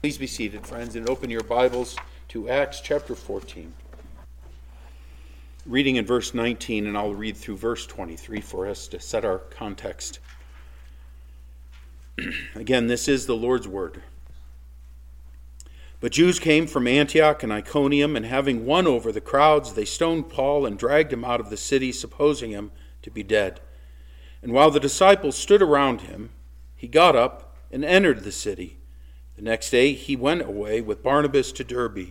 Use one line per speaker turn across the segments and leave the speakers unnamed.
Please be seated, friends, and open your Bibles to Acts chapter 14. Reading in verse 19, and I'll read through verse 23 for us to set our context. Again, this is the Lord's word. But Jews came from Antioch and Iconium, and having won over the crowds, they stoned Paul and dragged him out of the city, supposing him to be dead. And while the disciples stood around him, he got up and entered the city. The next day he went away with Barnabas to Derbe.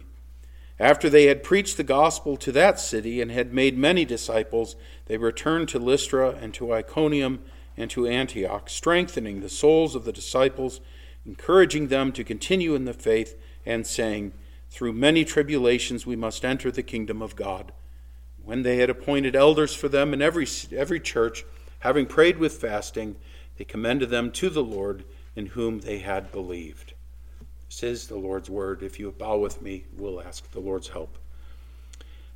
After they had preached the gospel to that city and had made many disciples, they returned to Lystra and to Iconium and to Antioch, strengthening the souls of the disciples, encouraging them to continue in the faith, and saying, Through many tribulations we must enter the kingdom of God. When they had appointed elders for them in every, every church, having prayed with fasting, they commended them to the Lord in whom they had believed. Is the Lord's word. If you bow with me, we'll ask the Lord's help.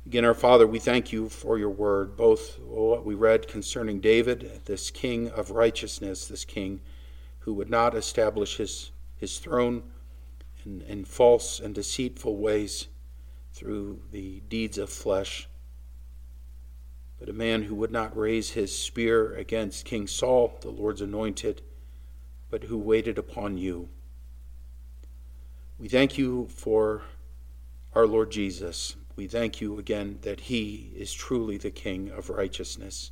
Again, our Father, we thank you for your word, both what we read concerning David, this king of righteousness, this king who would not establish his, his throne in, in false and deceitful ways through the deeds of flesh, but a man who would not raise his spear against King Saul, the Lord's anointed, but who waited upon you we thank you for our Lord Jesus. We thank you again that he is truly the King of righteousness,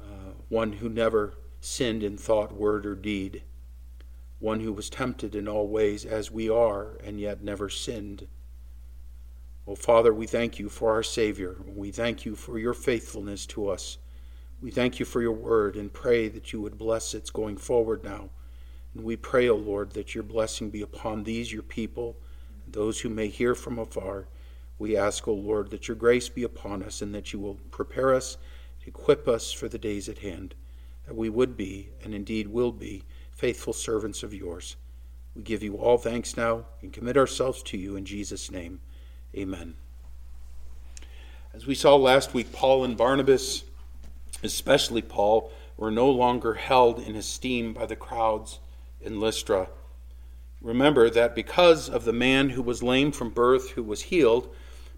uh, one who never sinned in thought, word, or deed, one who was tempted in all ways as we are and yet never sinned. Oh, Father, we thank you for our Savior. We thank you for your faithfulness to us. We thank you for your word and pray that you would bless its going forward now. And we pray, O Lord, that your blessing be upon these, your people, those who may hear from afar. We ask, O Lord, that your grace be upon us and that you will prepare us, equip us for the days at hand, that we would be, and indeed will be, faithful servants of yours. We give you all thanks now and commit ourselves to you in Jesus' name. Amen. As we saw last week, Paul and Barnabas, especially Paul, were no longer held in esteem by the crowds in Lystra. Remember that because of the man who was lame from birth who was healed,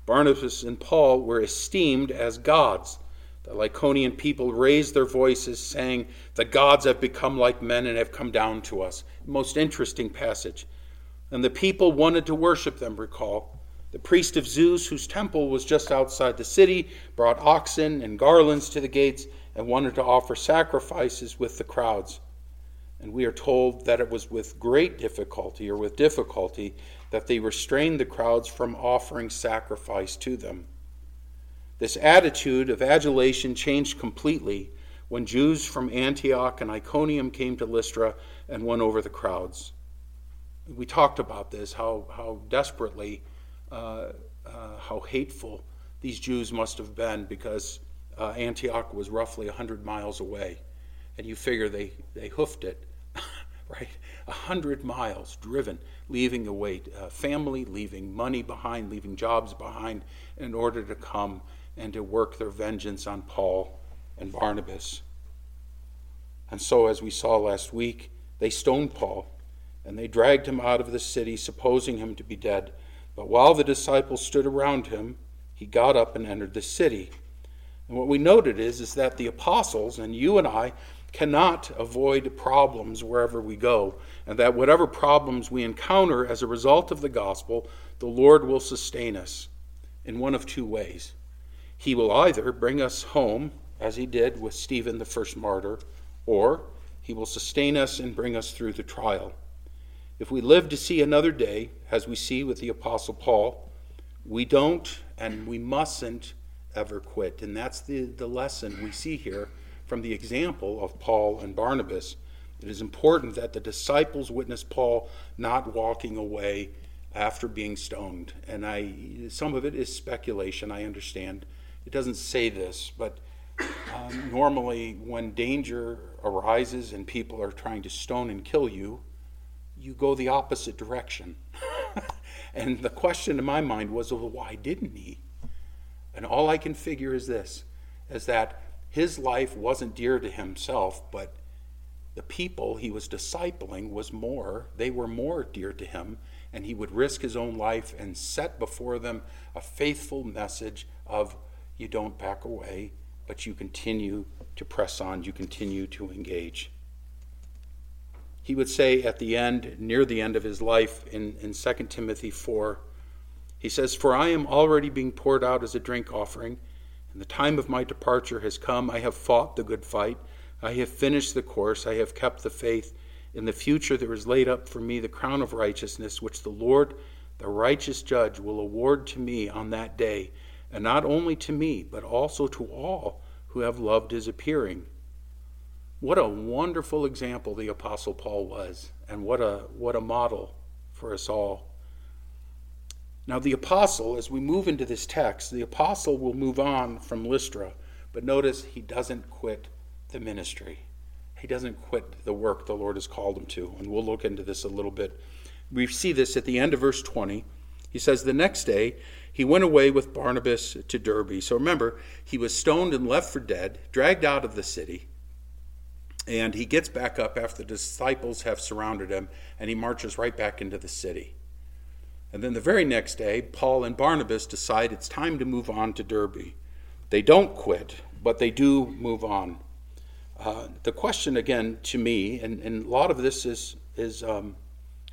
Barnabas and Paul were esteemed as gods. The Lycaonian people raised their voices, saying, The gods have become like men and have come down to us. Most interesting passage. And the people wanted to worship them, recall. The priest of Zeus, whose temple was just outside the city, brought oxen and garlands to the gates and wanted to offer sacrifices with the crowds. And we are told that it was with great difficulty or with difficulty that they restrained the crowds from offering sacrifice to them. This attitude of adulation changed completely when Jews from Antioch and Iconium came to Lystra and won over the crowds. We talked about this, how, how desperately, uh, uh, how hateful these Jews must have been because uh, Antioch was roughly 100 miles away and you figure they, they hoofed it, right? A hundred miles driven, leaving away uh, family, leaving money behind, leaving jobs behind, in order to come and to work their vengeance on Paul and Barnabas. And so, as we saw last week, they stoned Paul and they dragged him out of the city, supposing him to be dead. But while the disciples stood around him, he got up and entered the city. And what we noted is, is that the apostles, and you and I, cannot avoid problems wherever we go, and that whatever problems we encounter as a result of the gospel, the Lord will sustain us in one of two ways. He will either bring us home, as he did with Stephen, the first martyr, or he will sustain us and bring us through the trial. If we live to see another day, as we see with the Apostle Paul, we don't and we mustn't ever quit. And that's the, the lesson we see here from the example of Paul and Barnabas. It is important that the disciples witness Paul not walking away after being stoned. And I, some of it is speculation, I understand. It doesn't say this, but um, normally when danger arises and people are trying to stone and kill you, you go the opposite direction. and the question in my mind was, well, why didn't he? And all I can figure is this is that his life wasn't dear to himself, but the people he was discipling was more, they were more dear to him, and he would risk his own life and set before them a faithful message of you don't back away, but you continue to press on, you continue to engage. He would say at the end, near the end of his life in, in 2 Timothy 4, he says, For I am already being poured out as a drink offering, and the time of my departure has come. I have fought the good fight. I have finished the course. I have kept the faith. In the future, there is laid up for me the crown of righteousness, which the Lord, the righteous judge, will award to me on that day, and not only to me, but also to all who have loved his appearing. What a wonderful example the Apostle Paul was, and what a, what a model for us all. Now, the apostle, as we move into this text, the apostle will move on from Lystra, but notice he doesn't quit the ministry. He doesn't quit the work the Lord has called him to. And we'll look into this a little bit. We see this at the end of verse 20. He says, The next day he went away with Barnabas to Derbe. So remember, he was stoned and left for dead, dragged out of the city. And he gets back up after the disciples have surrounded him, and he marches right back into the city. And then the very next day, Paul and Barnabas decide it's time to move on to Derbe. They don't quit, but they do move on. Uh, the question again to me, and, and a lot of this is, is um,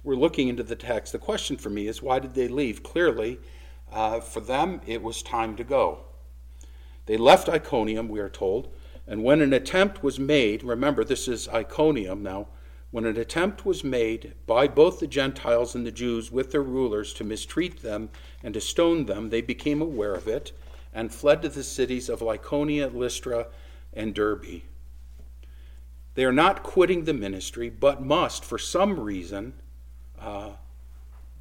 we're looking into the text. The question for me is why did they leave? Clearly, uh, for them, it was time to go. They left Iconium, we are told, and when an attempt was made, remember this is Iconium now, when an attempt was made by both the Gentiles and the Jews with their rulers to mistreat them and to stone them, they became aware of it and fled to the cities of Lycaonia, Lystra, and Derbe. They are not quitting the ministry, but must, for some reason, uh,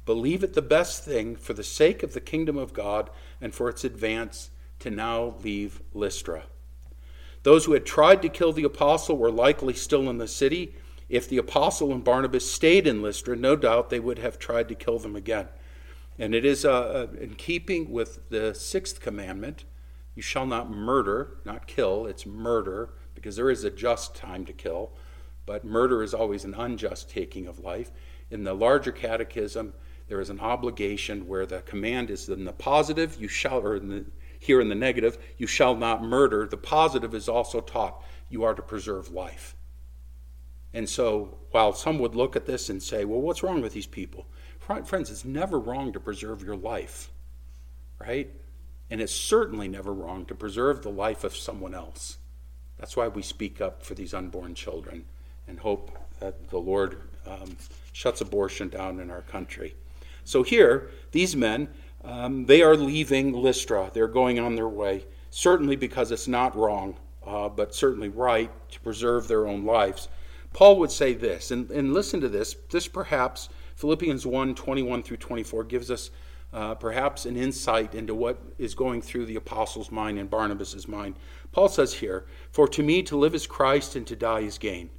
believe it the best thing for the sake of the kingdom of God and for its advance to now leave Lystra. Those who had tried to kill the apostle were likely still in the city. If the apostle and Barnabas stayed in Lystra, no doubt they would have tried to kill them again. And it is uh, uh in keeping with the sixth commandment you shall not murder, not kill, it's murder because there is a just time to kill, but murder is always an unjust taking of life. In the larger catechism, there is an obligation where the command is in the positive, you shall, or in the, here in the negative, you shall not murder. The positive is also taught, you are to preserve life. And so, while some would look at this and say, well, what's wrong with these people? Friends, it's never wrong to preserve your life, right? And it's certainly never wrong to preserve the life of someone else. That's why we speak up for these unborn children and hope that the Lord um, shuts abortion down in our country. So here, these men, um, they are leaving Lystra. They're going on their way, certainly because it's not wrong, uh, but certainly right to preserve their own lives. Paul would say this, and, and listen to this. This perhaps, Philippians 1 21 through 24, gives us uh, perhaps an insight into what is going through the apostles' mind and Barnabas' mind. Paul says here, For to me to live is Christ and to die is gain.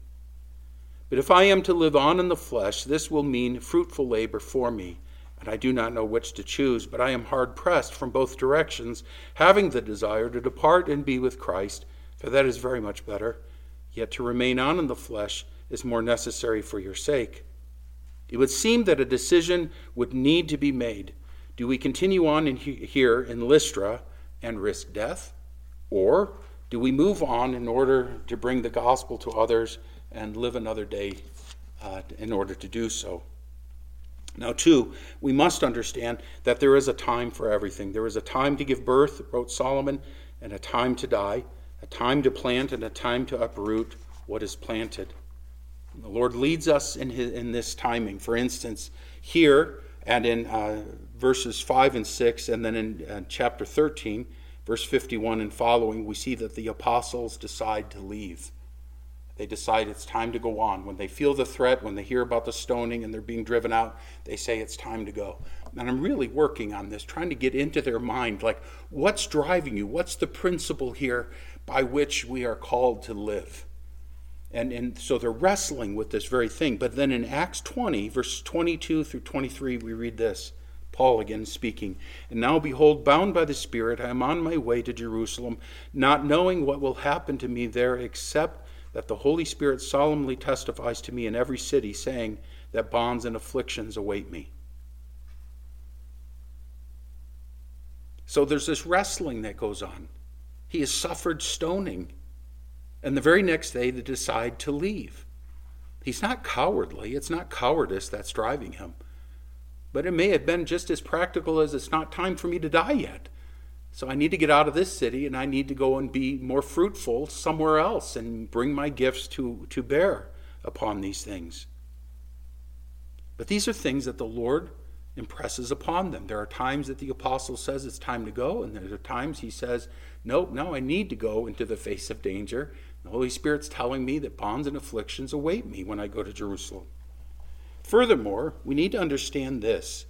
But if I am to live on in the flesh, this will mean fruitful labor for me. And I do not know which to choose, but I am hard pressed from both directions, having the desire to depart and be with Christ, for that is very much better. Yet to remain on in the flesh is more necessary for your sake. It would seem that a decision would need to be made. Do we continue on in here in Lystra and risk death? Or do we move on in order to bring the gospel to others and live another day uh, in order to do so? Now, two, we must understand that there is a time for everything. There is a time to give birth, wrote Solomon, and a time to die, a time to plant, and a time to uproot what is planted. The Lord leads us in, his, in this timing. For instance, here and in uh, verses 5 and 6, and then in uh, chapter 13, verse 51 and following, we see that the apostles decide to leave. They decide it's time to go on. When they feel the threat, when they hear about the stoning and they're being driven out, they say it's time to go. And I'm really working on this, trying to get into their mind like, what's driving you? What's the principle here by which we are called to live? And, and so they're wrestling with this very thing. But then in Acts 20, verse 22 through 23, we read this Paul again speaking. And now, behold, bound by the Spirit, I am on my way to Jerusalem, not knowing what will happen to me there, except that the Holy Spirit solemnly testifies to me in every city, saying that bonds and afflictions await me. So there's this wrestling that goes on. He has suffered stoning. And the very next day, they decide to leave. He's not cowardly. It's not cowardice that's driving him. But it may have been just as practical as it's not time for me to die yet. So I need to get out of this city and I need to go and be more fruitful somewhere else and bring my gifts to, to bear upon these things. But these are things that the Lord impresses upon them. There are times that the apostle says it's time to go, and there are times he says, Nope, now I need to go into the face of danger. The Holy Spirit's telling me that bonds and afflictions await me when I go to Jerusalem. Furthermore, we need to understand this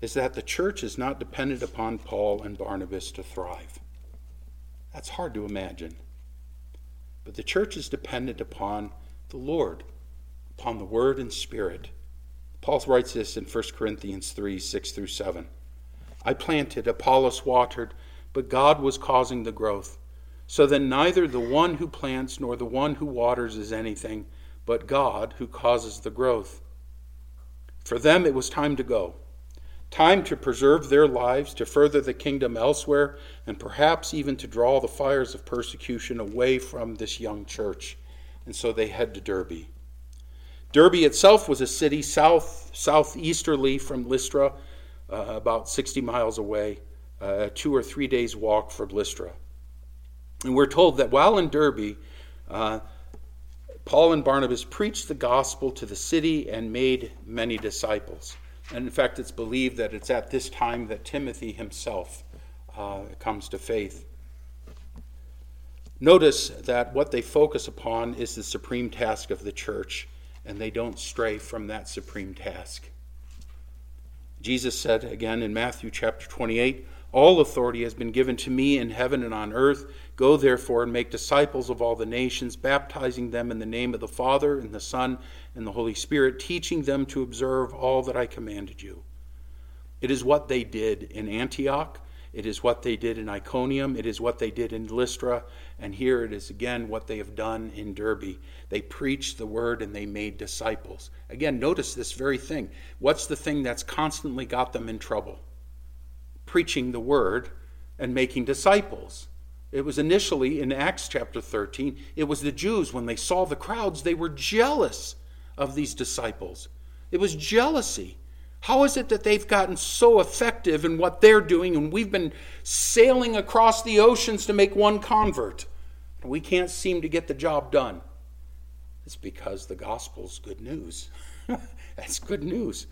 is that the church is not dependent upon Paul and Barnabas to thrive. That's hard to imagine. But the church is dependent upon the Lord, upon the Word and Spirit. Paul writes this in 1 Corinthians 3 6 through 7. I planted, Apollos watered, but God was causing the growth. So then neither the one who plants nor the one who waters is anything, but God who causes the growth. For them it was time to go time to preserve their lives, to further the kingdom elsewhere, and perhaps even to draw the fires of persecution away from this young church. And so they head to Derbe. Derbe itself was a city south southeasterly from Lystra, uh, about 60 miles away, uh, two or three days' walk from Lystra. And we're told that while in Derbe, uh, Paul and Barnabas preached the gospel to the city and made many disciples. And in fact, it's believed that it's at this time that Timothy himself uh, comes to faith. Notice that what they focus upon is the supreme task of the church, and they don't stray from that supreme task. Jesus said again in Matthew chapter 28 All authority has been given to me in heaven and on earth. Go therefore and make disciples of all the nations, baptizing them in the name of the Father, and the Son, and the Holy Spirit, teaching them to observe all that I commanded you. It is what they did in Antioch. It is what they did in Iconium. It is what they did in Lystra. And here it is again what they have done in Derbe. They preached the word and they made disciples. Again, notice this very thing. What's the thing that's constantly got them in trouble? Preaching the word and making disciples. It was initially in Acts chapter 13, it was the Jews, when they saw the crowds, they were jealous of these disciples. It was jealousy. How is it that they've gotten so effective in what they're doing and we've been sailing across the oceans to make one convert? And We can't seem to get the job done. It's because the gospel's good news. That's good news.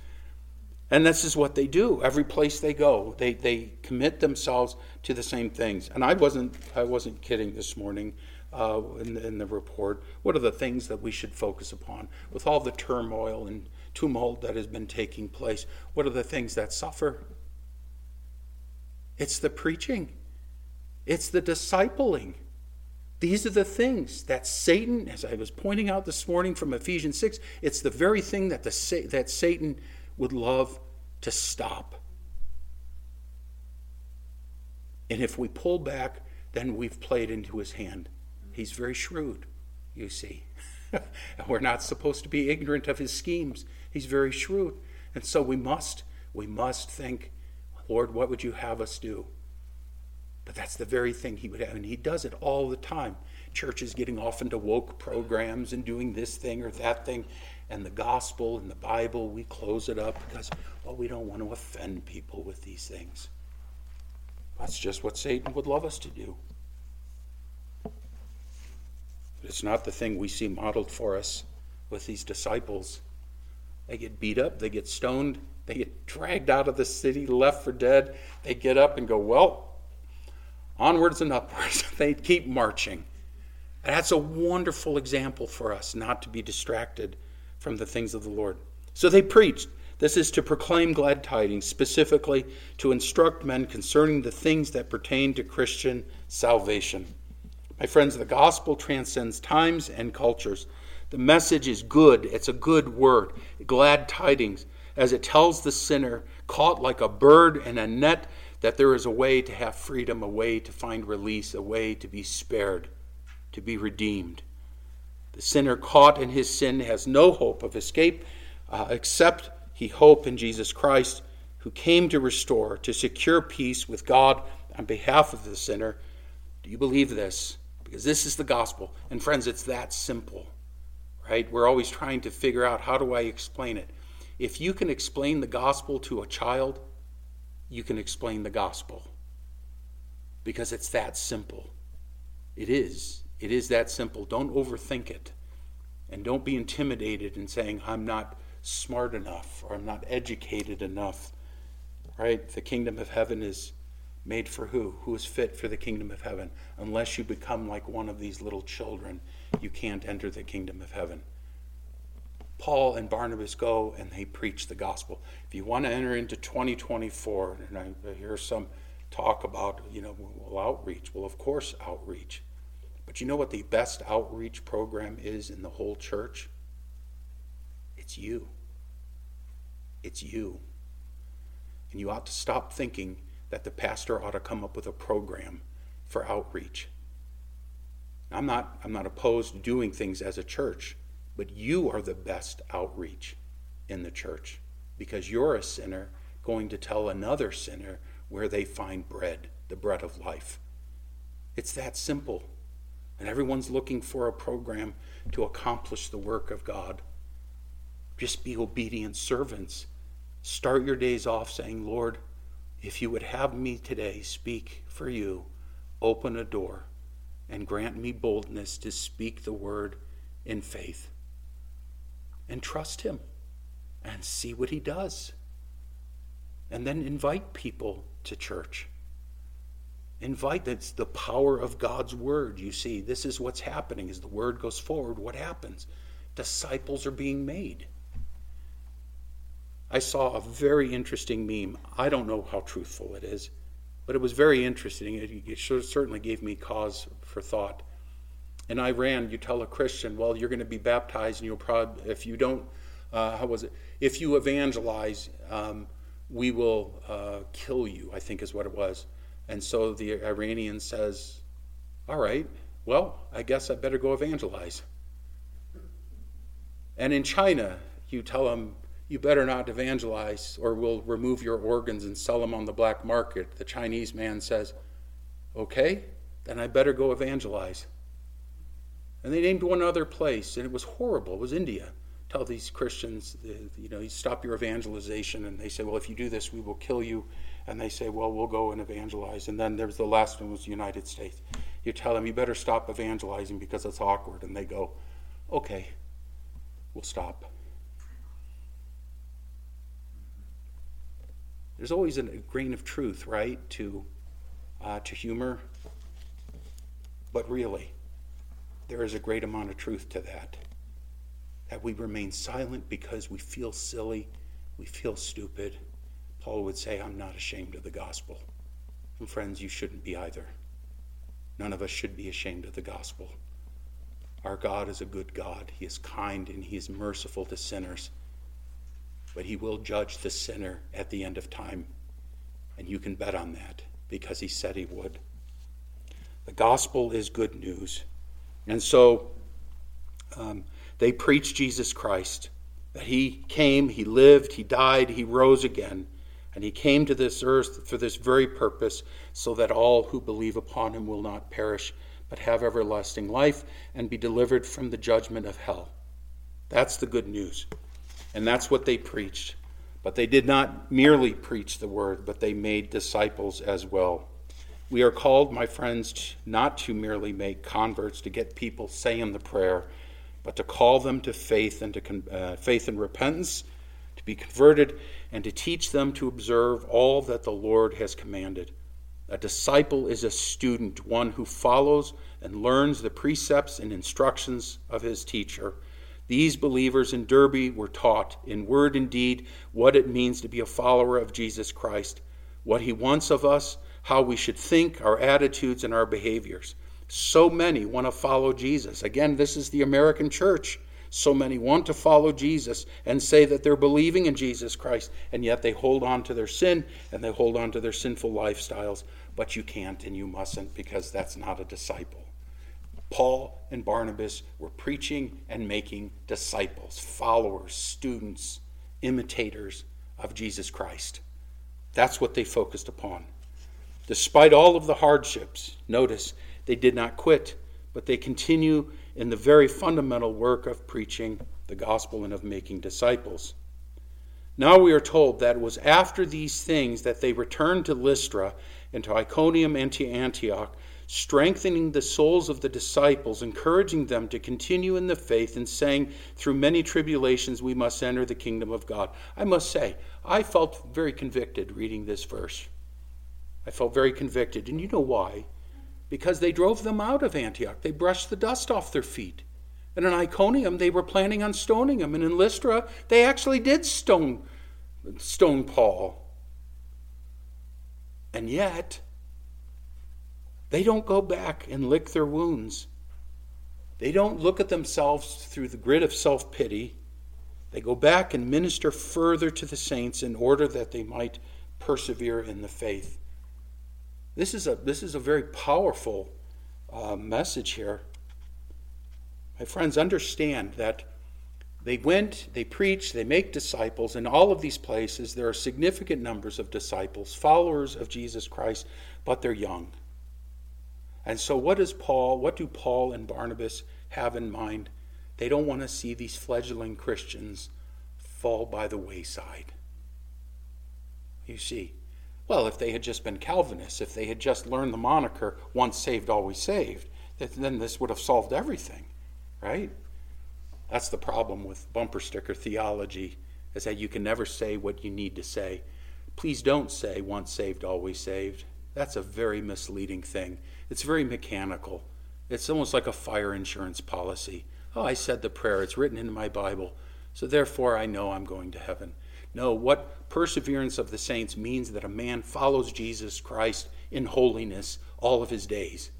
And this is what they do. Every place they go, they, they commit themselves to the same things. And I wasn't I wasn't kidding this morning uh, in, the, in the report. What are the things that we should focus upon with all the turmoil and tumult that has been taking place? What are the things that suffer? It's the preaching. It's the discipling. These are the things that Satan, as I was pointing out this morning from Ephesians 6, it's the very thing that, the, that Satan would love to stop. And if we pull back, then we've played into his hand. He's very shrewd, you see. We're not supposed to be ignorant of his schemes. He's very shrewd. And so we must, we must think, Lord, what would you have us do? But that's the very thing he would have. And he does it all the time. Churches getting off into woke programs and doing this thing or that thing and the gospel and the Bible, we close it up because, well, we don't want to offend people with these things. That's just what Satan would love us to do. But it's not the thing we see modeled for us with these disciples. They get beat up, they get stoned, they get dragged out of the city, left for dead. They get up and go, well, onwards and upwards. they keep marching. That's a wonderful example for us not to be distracted from the things of the Lord. So they preached. This is to proclaim glad tidings, specifically to instruct men concerning the things that pertain to Christian salvation. My friends, the gospel transcends times and cultures. The message is good, it's a good word, glad tidings, as it tells the sinner, caught like a bird in a net, that there is a way to have freedom, a way to find release, a way to be spared, to be redeemed. The sinner caught in his sin has no hope of escape uh, except he hope in Jesus Christ, who came to restore, to secure peace with God on behalf of the sinner. Do you believe this? Because this is the gospel. And friends, it's that simple, right? We're always trying to figure out how do I explain it. If you can explain the gospel to a child, you can explain the gospel. Because it's that simple. It is. It is that simple. Don't overthink it. And don't be intimidated in saying, I'm not smart enough or I'm not educated enough. Right? The kingdom of heaven is made for who? Who is fit for the kingdom of heaven? Unless you become like one of these little children, you can't enter the kingdom of heaven. Paul and Barnabas go and they preach the gospel. If you want to enter into 2024, and I hear some talk about, you know, well, outreach. Well, of course, outreach. But you know what the best outreach program is in the whole church? It's you. It's you. And you ought to stop thinking that the pastor ought to come up with a program for outreach. I'm not, I'm not opposed to doing things as a church, but you are the best outreach in the church because you're a sinner going to tell another sinner where they find bread, the bread of life. It's that simple. And everyone's looking for a program to accomplish the work of God. Just be obedient servants. Start your days off saying, Lord, if you would have me today speak for you, open a door and grant me boldness to speak the word in faith. And trust Him and see what He does. And then invite people to church. Invite that's the power of God's word. You see, this is what's happening as the word goes forward. What happens? Disciples are being made. I saw a very interesting meme. I don't know how truthful it is, but it was very interesting. It, it certainly gave me cause for thought. In Iran, you tell a Christian, well, you're going to be baptized, and you'll probably, if you don't, uh, how was it? If you evangelize, um, we will uh, kill you, I think is what it was. And so the Iranian says, All right, well, I guess I better go evangelize. And in China, you tell them, You better not evangelize, or we'll remove your organs and sell them on the black market. The Chinese man says, Okay, then I better go evangelize. And they named one other place, and it was horrible. It was India tell these Christians, you know, you stop your evangelization, and they say, well, if you do this, we will kill you. And they say, well, we'll go and evangelize. And then there's the last one was the United States. You tell them, you better stop evangelizing because it's awkward. And they go, okay, we'll stop. There's always a grain of truth, right, to, uh, to humor. But really, there is a great amount of truth to that that we remain silent because we feel silly, we feel stupid. Paul would say, I'm not ashamed of the gospel. And friends, you shouldn't be either. None of us should be ashamed of the gospel. Our God is a good God. He is kind and He is merciful to sinners. But He will judge the sinner at the end of time. And you can bet on that because He said He would. The gospel is good news. And so, um, they preached Jesus Christ, that he came, he lived, he died, he rose again. And he came to this earth for this very purpose, so that all who believe upon him will not perish, but have everlasting life and be delivered from the judgment of hell. That's the good news. And that's what they preached. But they did not merely preach the word, but they made disciples as well. We are called, my friends, not to merely make converts, to get people saying the prayer, but to call them to faith and to uh, faith and repentance, be converted, and to teach them to observe all that the Lord has commanded. A disciple is a student, one who follows and learns the precepts and instructions of his teacher. These believers in Derbe were taught, in word and deed, what it means to be a follower of Jesus Christ, what he wants of us, how we should think, our attitudes, and our behaviors. So many want to follow Jesus. Again, this is the American church. So many want to follow Jesus and say that they're believing in Jesus Christ, and yet they hold on to their sin and they hold on to their sinful lifestyles. But you can't and you mustn't because that's not a disciple. Paul and Barnabas were preaching and making disciples, followers, students, imitators of Jesus Christ. That's what they focused upon. Despite all of the hardships, notice they did not quit, but they continue in the very fundamental work of preaching the gospel and of making disciples. Now we are told that it was after these things that they returned to Lystra and to Iconium and to Antioch, strengthening the souls of the disciples, encouraging them to continue in the faith, and saying, Through many tribulations we must enter the kingdom of God. I must say, I felt very convicted reading this verse. I felt very convicted. And you know why? Because they drove them out of Antioch, they brushed the dust off their feet. And in Iconium, they were planning on stoning him. And in Lystra, they actually did stone, stone Paul. And yet, they don't go back and lick their wounds. They don't look at themselves through the grid of self pity. They go back and minister further to the saints in order that they might persevere in the faith. This is a, this is a very powerful uh, message here. My friends, understand that they went, they preach, they make disciples. In all of these places, there are significant numbers of disciples, followers of Jesus Christ, but they're young. And so, what does Paul, what do Paul and Barnabas have in mind? They don't want to see these fledgling Christians fall by the wayside. You see, well, if they had just been Calvinists, if they had just learned the moniker, once saved, always saved, then this would have solved everything right? That's the problem with bumper sticker theology, is that you can never say what you need to say. Please don't say once saved, always saved. That's a very misleading thing. It's very mechanical. It's almost like a fire insurance policy. Oh, I said the prayer, it's written in my Bible, so therefore I know I'm going to heaven. No, what perseverance of the saints means that a man follows Jesus Christ in holiness all of his days.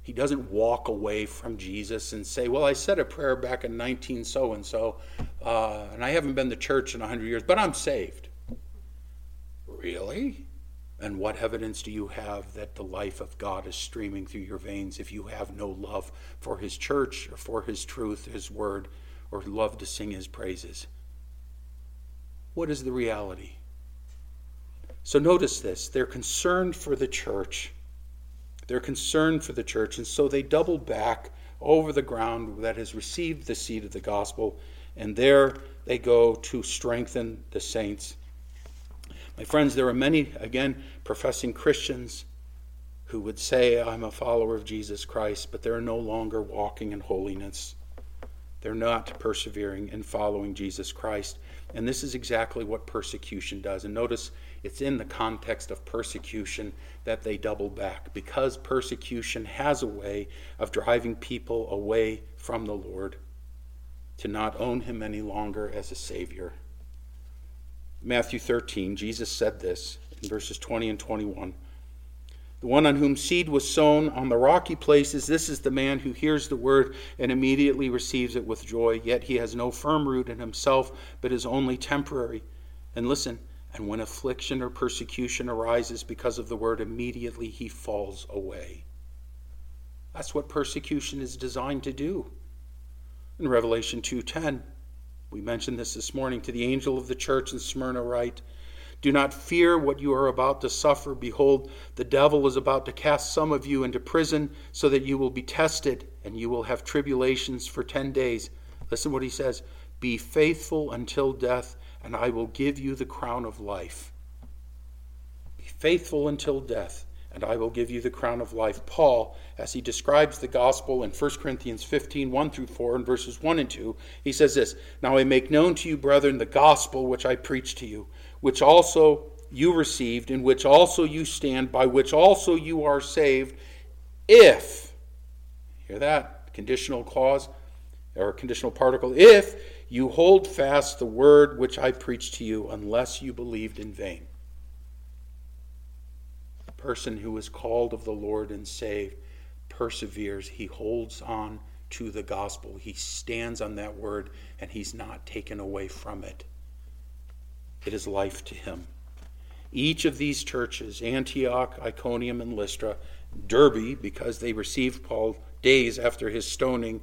He doesn't walk away from Jesus and say, Well, I said a prayer back in 19 so and so, and I haven't been to church in 100 years, but I'm saved. Really? And what evidence do you have that the life of God is streaming through your veins if you have no love for His church or for His truth, His word, or love to sing His praises? What is the reality? So notice this they're concerned for the church they're concerned for the church, and so they double back over the ground that has received the seed of the gospel, and there they go to strengthen the saints. My friends, there are many, again, professing Christians who would say, I'm a follower of Jesus Christ, but they're no longer walking in holiness. They're not persevering in following Jesus Christ. And this is exactly what persecution does. And notice it's in the context of persecution that they double back because persecution has a way of driving people away from the Lord to not own him any longer as a Savior. Matthew 13, Jesus said this in verses 20 and 21. The one on whom seed was sown on the rocky places, this is the man who hears the word and immediately receives it with joy, yet he has no firm root in himself, but is only temporary. And listen, and when affliction or persecution arises because of the word, immediately he falls away. That's what persecution is designed to do. In Revelation 2:10, we mentioned this this morning to the angel of the church in Smyrna write, do not fear what you are about to suffer. Behold, the devil is about to cast some of you into prison so that you will be tested and you will have tribulations for 10 days. Listen what he says Be faithful until death, and I will give you the crown of life. Be faithful until death, and I will give you the crown of life. Paul, as he describes the gospel in 1 Corinthians 15, 1 through 4, and verses 1 and 2, he says this Now I make known to you, brethren, the gospel which I preached to you, which also you received, in which also you stand, by which also you are saved, if, hear that, conditional clause, or conditional particle, if you hold fast the word which I preached to you, unless you believed in vain. The person who is called of the Lord and saved perseveres. He holds on to the gospel. He stands on that word, and he's not taken away from it. It is life to him. Each of these churches, Antioch, Iconium, and Lystra, Derbe, because they received Paul days after his stoning,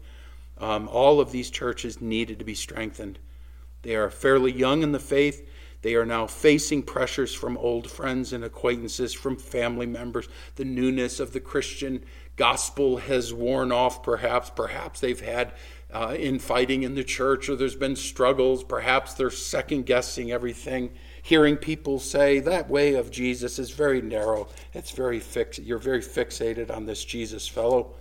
um, all of these churches needed to be strengthened. They are fairly young in the faith. They are now facing pressures from old friends and acquaintances, from family members. The newness of the Christian gospel has worn off, perhaps. Perhaps they've had uh, infighting in the church or there's been struggles. Perhaps they're second guessing everything. Hearing people say that way of Jesus is very narrow. It's very fix. You're very fixated on this Jesus fellow.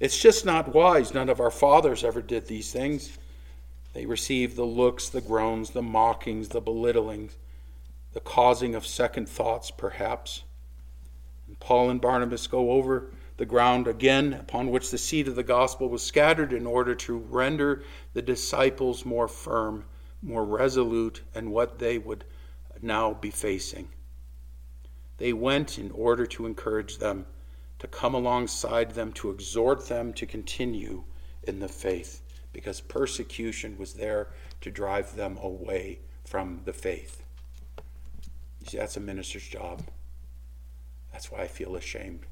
It's just not wise. None of our fathers ever did these things. They received the looks, the groans, the mockings, the belittlings, the causing of second thoughts, perhaps. And Paul and Barnabas go over the ground again upon which the seed of the gospel was scattered in order to render the disciples more firm, more resolute in what they would now be facing. They went in order to encourage them, to come alongside them, to exhort them to continue in the faith because persecution was there to drive them away from the faith. You see, that's a minister's job. That's why I feel ashamed.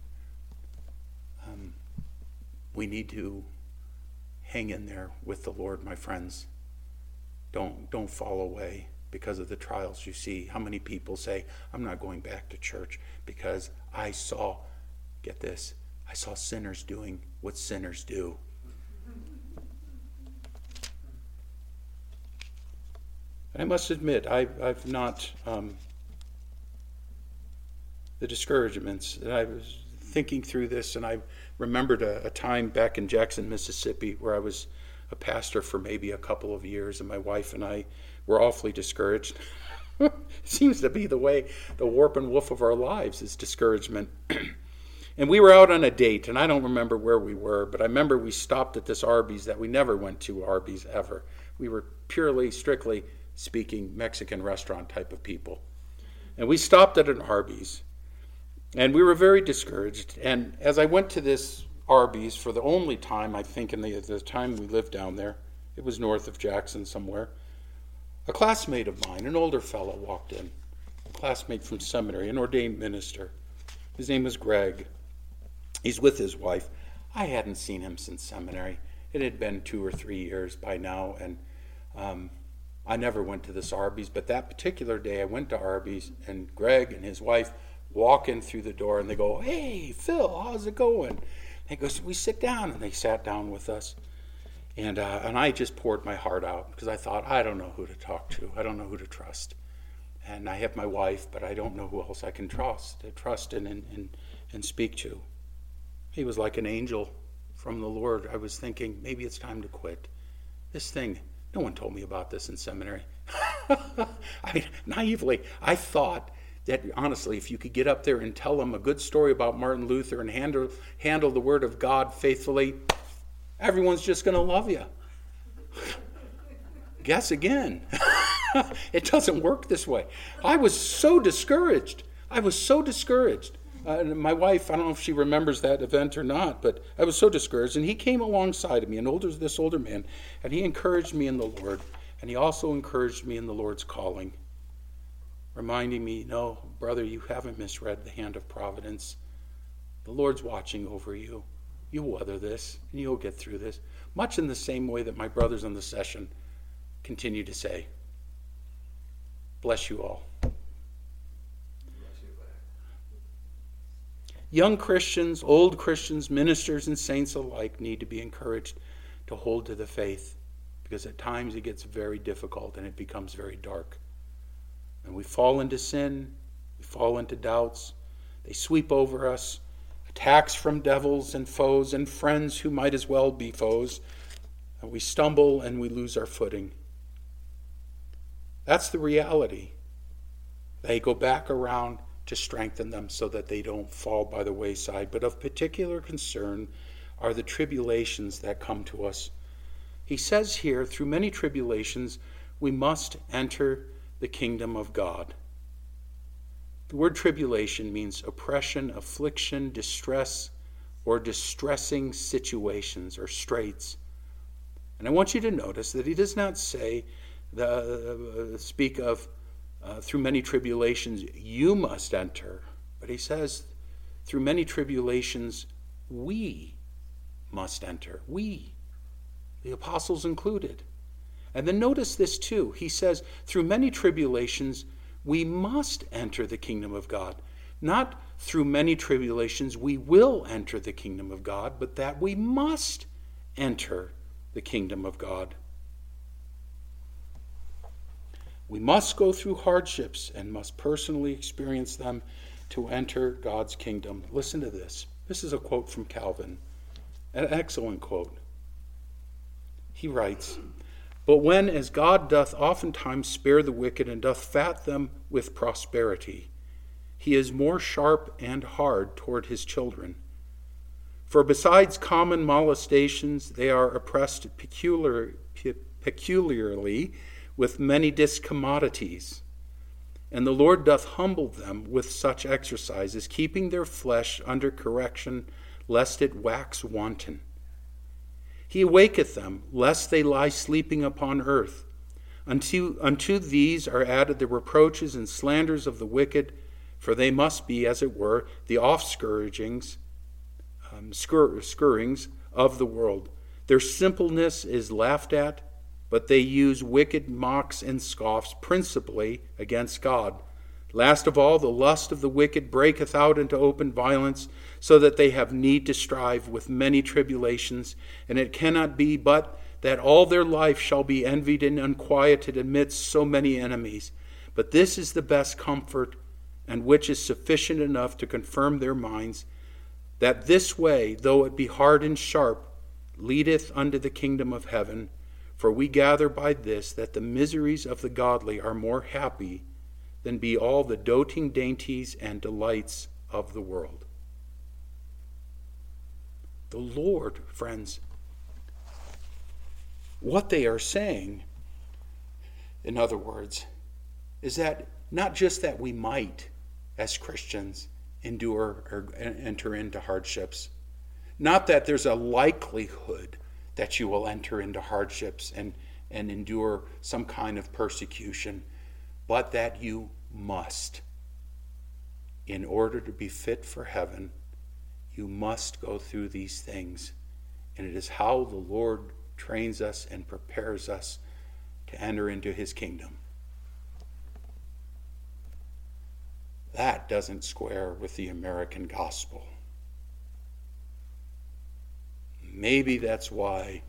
We need to hang in there with the Lord, my friends. Don't don't fall away because of the trials you see. How many people say, "I'm not going back to church because I saw get this, I saw sinners doing what sinners do." I must admit, I, I've not, um, the discouragements. And I was thinking through this, and I remembered a, a, time back in Jackson, Mississippi, where I was a pastor for maybe a couple of years, and my wife and I were awfully discouraged. it seems to be the way, the warp and woof of our lives is discouragement. and we were out on a date, and I don't remember where we were, but I remember we stopped at this Arby's that we never went to Arby's ever. We were purely, strictly speaking Mexican restaurant type of people. And we stopped at an Arby's and we were very discouraged. And as I went to this Arby's for the only time, I think, in the, the time we lived down there, it was north of Jackson somewhere, a classmate of mine, an older fellow, walked in, a classmate from seminary, an ordained minister. His name was Greg. He's with his wife. I hadn't seen him since seminary. It had been two or three years by now, and um, I never went to this Arby's, but that particular day I went to Arby's, and Greg and his wife walk in through the door, and they go, "Hey, Phil, how's it going?" They go, "We sit down," and they sat down with us, and uh, and I just poured my heart out because I thought I don't know who to talk to, I don't know who to trust, and I have my wife, but I don't know who else I can trust, to trust and and and speak to. He was like an angel from the Lord. I was thinking maybe it's time to quit. This thing no one told me about this in seminary. I mean, naively, I thought that honestly, if you could get up there and tell them a good story about Martin Luther and handle, handle the Word of God faithfully, everyone's just going to love you. Guess again. it doesn't work this way. I was so discouraged. I was so discouraged. Uh, my wife, I don't know if she remembers that event or not, but I was so discouraged. And he came alongside of me, an older, this older man, and he encouraged me in the Lord. And he also encouraged me in the Lord's calling, reminding me, no, brother, you haven't misread the hand of providence. The Lord's watching over you. You'll weather this, and you'll get through this. Much in the same way that my brothers in the session continue to say. Bless you all. Young Christians, old Christians, ministers, and saints alike need to be encouraged to hold to the faith because at times it gets very difficult and it becomes very dark. And we fall into sin, we fall into doubts, they sweep over us, attacks from devils and foes and friends who might as well be foes. And we stumble and we lose our footing. That's the reality. They go back around to strengthen them so that they don't fall by the wayside. But of particular concern are the tribulations that come to us. He says here, through many tribulations, we must enter the kingdom of God. The word tribulation means oppression, affliction, distress, or distressing situations or straits. And I want you to notice that he does not say, the, uh, speak of uh, through many tribulations you must enter. But he says, through many tribulations we must enter. We, the apostles included. And then notice this too. He says, through many tribulations we must enter the kingdom of God. Not through many tribulations we will enter the kingdom of God, but that we must enter the kingdom of God. We must go through hardships and must personally experience them to enter God's kingdom. Listen to this. This is a quote from Calvin, an excellent quote. He writes, But when, as God doth oftentimes spare the wicked and doth fat them with prosperity, he is more sharp and hard toward his children. For besides common molestations, they are oppressed peculiar, peculiarly with many discommodities. And the Lord doth humble them with such exercises, keeping their flesh under correction, lest it wax wanton. He awaketh them, lest they lie sleeping upon earth. Unto, unto these are added the reproaches and slanders of the wicked, for they must be, as it were, the offscourgings, um, scourings of the world. Their simpleness is laughed at, but they use wicked mocks and scoffs principally against God. Last of all, the lust of the wicked breaketh out into open violence, so that they have need to strive with many tribulations, and it cannot be but that all their life shall be envied and unquieted amidst so many enemies. But this is the best comfort, and which is sufficient enough to confirm their minds, that this way, though it be hard and sharp, leadeth unto the kingdom of heaven for we gather by this that the miseries of the godly are more happy than be all the doting dainties and delights of the world. The Lord, friends, what they are saying, in other words, is that not just that we might, as Christians, endure or enter into hardships, not that there's a likelihood that you will enter into hardships and, and endure some kind of persecution, but that you must. In order to be fit for heaven, you must go through these things. And it is how the Lord trains us and prepares us to enter into his kingdom. That doesn't square with the American gospel. Maybe that's why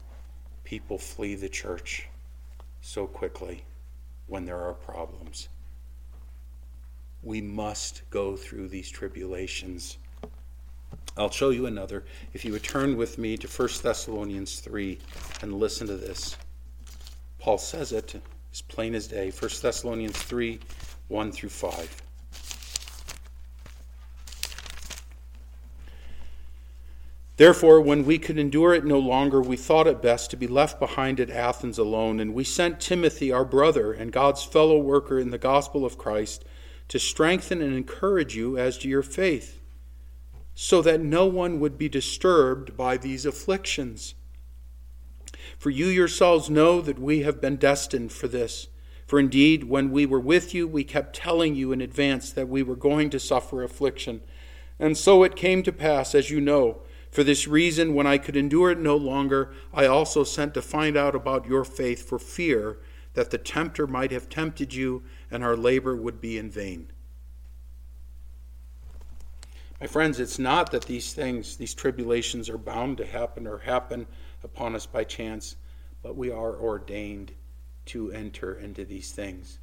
people flee the church so quickly when there are problems. We must go through these tribulations. I'll show you another. If you would turn with me to 1 Thessalonians 3 and listen to this. Paul says it as plain as day. 1 Thessalonians 3 1 through 5. Therefore, when we could endure it no longer, we thought it best to be left behind at Athens alone, and we sent Timothy, our brother and God's fellow worker in the gospel of Christ, to strengthen and encourage you as to your faith, so that no one would be disturbed by these afflictions. For you yourselves know that we have been destined for this. For indeed, when we were with you, we kept telling you in advance that we were going to suffer affliction. And so it came to pass, as you know. For this reason, when I could endure it no longer, I also sent to find out about your faith for fear that the tempter might have tempted you and our labor would be in vain. My friends, it's not that these things, these tribulations, are bound to happen or happen upon us by chance, but we are ordained to enter into these things.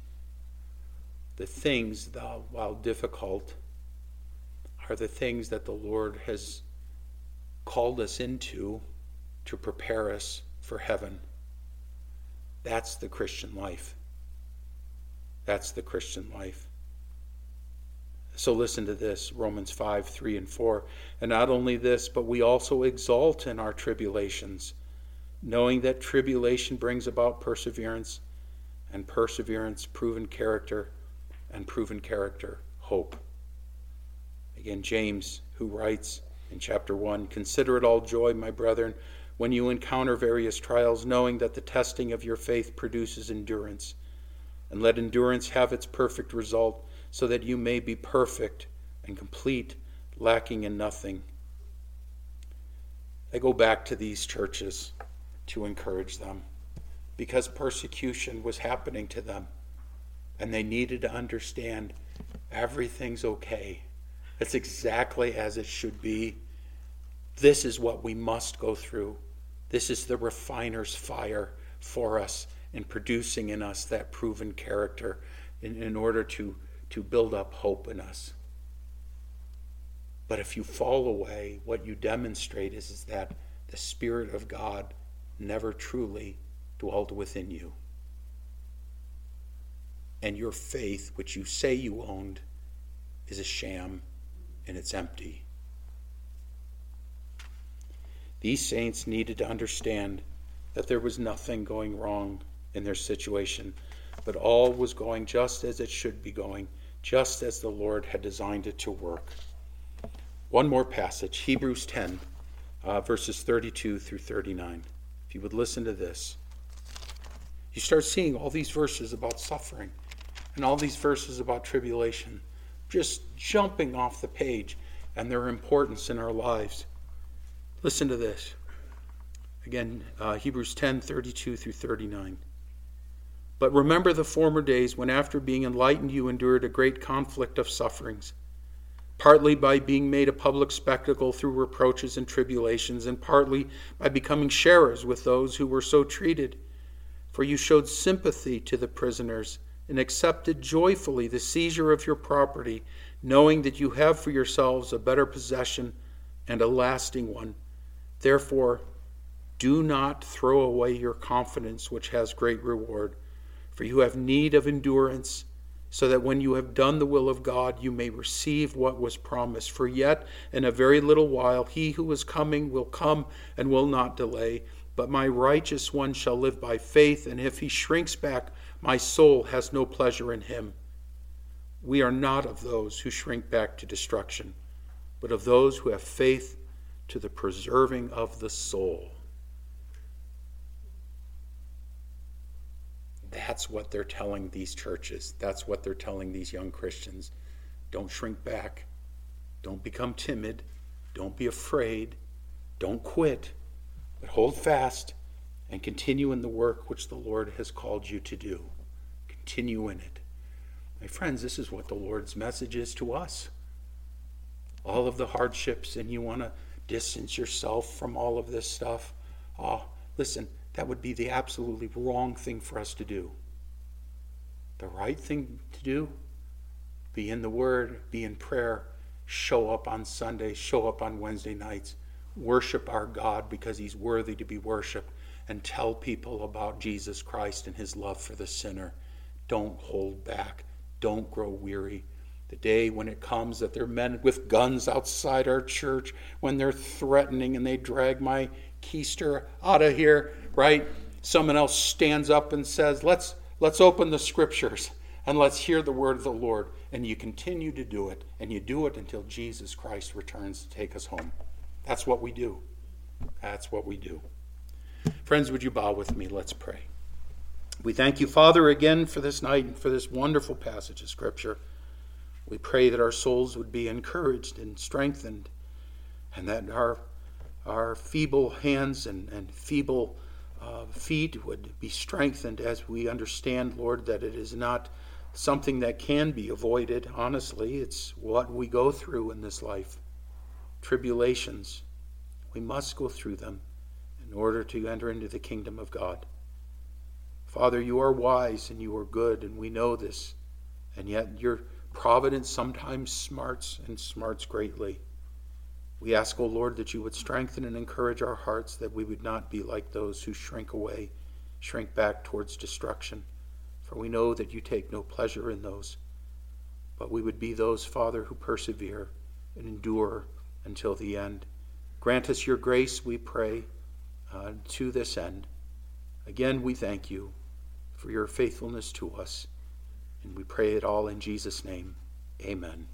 The things, though, while difficult, are the things that the Lord has called us into to prepare us for heaven. That's the Christian life. That's the Christian life. So listen to this Romans 5 3 and 4. And not only this, but we also exult in our tribulations, knowing that tribulation brings about perseverance, and perseverance, proven character, and proven character, hope. Again, James, who writes, in chapter 1 Consider it all joy, my brethren, when you encounter various trials, knowing that the testing of your faith produces endurance. And let endurance have its perfect result, so that you may be perfect and complete, lacking in nothing. I go back to these churches to encourage them because persecution was happening to them, and they needed to understand everything's okay. It's exactly as it should be. This is what we must go through. This is the refiner's fire for us in producing in us that proven character in, in order to, to build up hope in us. But if you fall away, what you demonstrate is, is that the Spirit of God never truly dwelt within you. And your faith, which you say you owned, is a sham and it's empty. These saints needed to understand that there was nothing going wrong in their situation, but all was going just as it should be going, just as the Lord had designed it to work. One more passage, Hebrews 10, uh, verses 32 through 39. If you would listen to this, you start seeing all these verses about suffering and all these verses about tribulation just jumping off the page and their importance in our lives. Listen to this. Again, uh, Hebrews 10 32 through 39. But remember the former days when, after being enlightened, you endured a great conflict of sufferings, partly by being made a public spectacle through reproaches and tribulations, and partly by becoming sharers with those who were so treated. For you showed sympathy to the prisoners and accepted joyfully the seizure of your property, knowing that you have for yourselves a better possession and a lasting one. Therefore, do not throw away your confidence, which has great reward, for you have need of endurance, so that when you have done the will of God, you may receive what was promised. For yet in a very little while, he who is coming will come and will not delay. But my righteous one shall live by faith, and if he shrinks back, my soul has no pleasure in him. We are not of those who shrink back to destruction, but of those who have faith to the preserving of the soul. That's what they're telling these churches. That's what they're telling these young Christians. Don't shrink back. Don't become timid. Don't be afraid. Don't quit. But hold fast and continue in the work which the Lord has called you to do. Continue in it. My friends, this is what the Lord's message is to us. All of the hardships, and you want to distance yourself from all of this stuff. Oh, listen, that would be the absolutely wrong thing for us to do. The right thing to do, be in the Word, be in prayer, show up on Sunday, show up on Wednesday nights, worship our God because He's worthy to be worshiped, and tell people about Jesus Christ and His love for the sinner. Don't hold back. Don't grow weary. The day when it comes that there are men with guns outside our church, when they're threatening and they drag my keister out of here, right? Someone else stands up and says, Let's let's open the scriptures and let's hear the word of the Lord. And you continue to do it, and you do it until Jesus Christ returns to take us home. That's what we do. That's what we do. Friends, would you bow with me? Let's pray. We thank you, Father, again for this night and for this wonderful passage of Scripture. We pray that our souls would be encouraged and strengthened, and that our, our feeble hands and, and feeble uh, feet would be strengthened as we understand, Lord, that it is not something that can be avoided. Honestly, it's what we go through in this life tribulations. We must go through them in order to enter into the kingdom of God. Father, you are wise and you are good, and we know this, and yet your providence sometimes smarts and smarts greatly. We ask, O oh Lord, that you would strengthen and encourage our hearts, that we would not be like those who shrink away, shrink back towards destruction, for we know that you take no pleasure in those. But we would be those, Father, who persevere and endure until the end. Grant us your grace, we pray, uh, to this end. Again, we thank you for your faithfulness to us, and we pray it all in Jesus' name. Amen.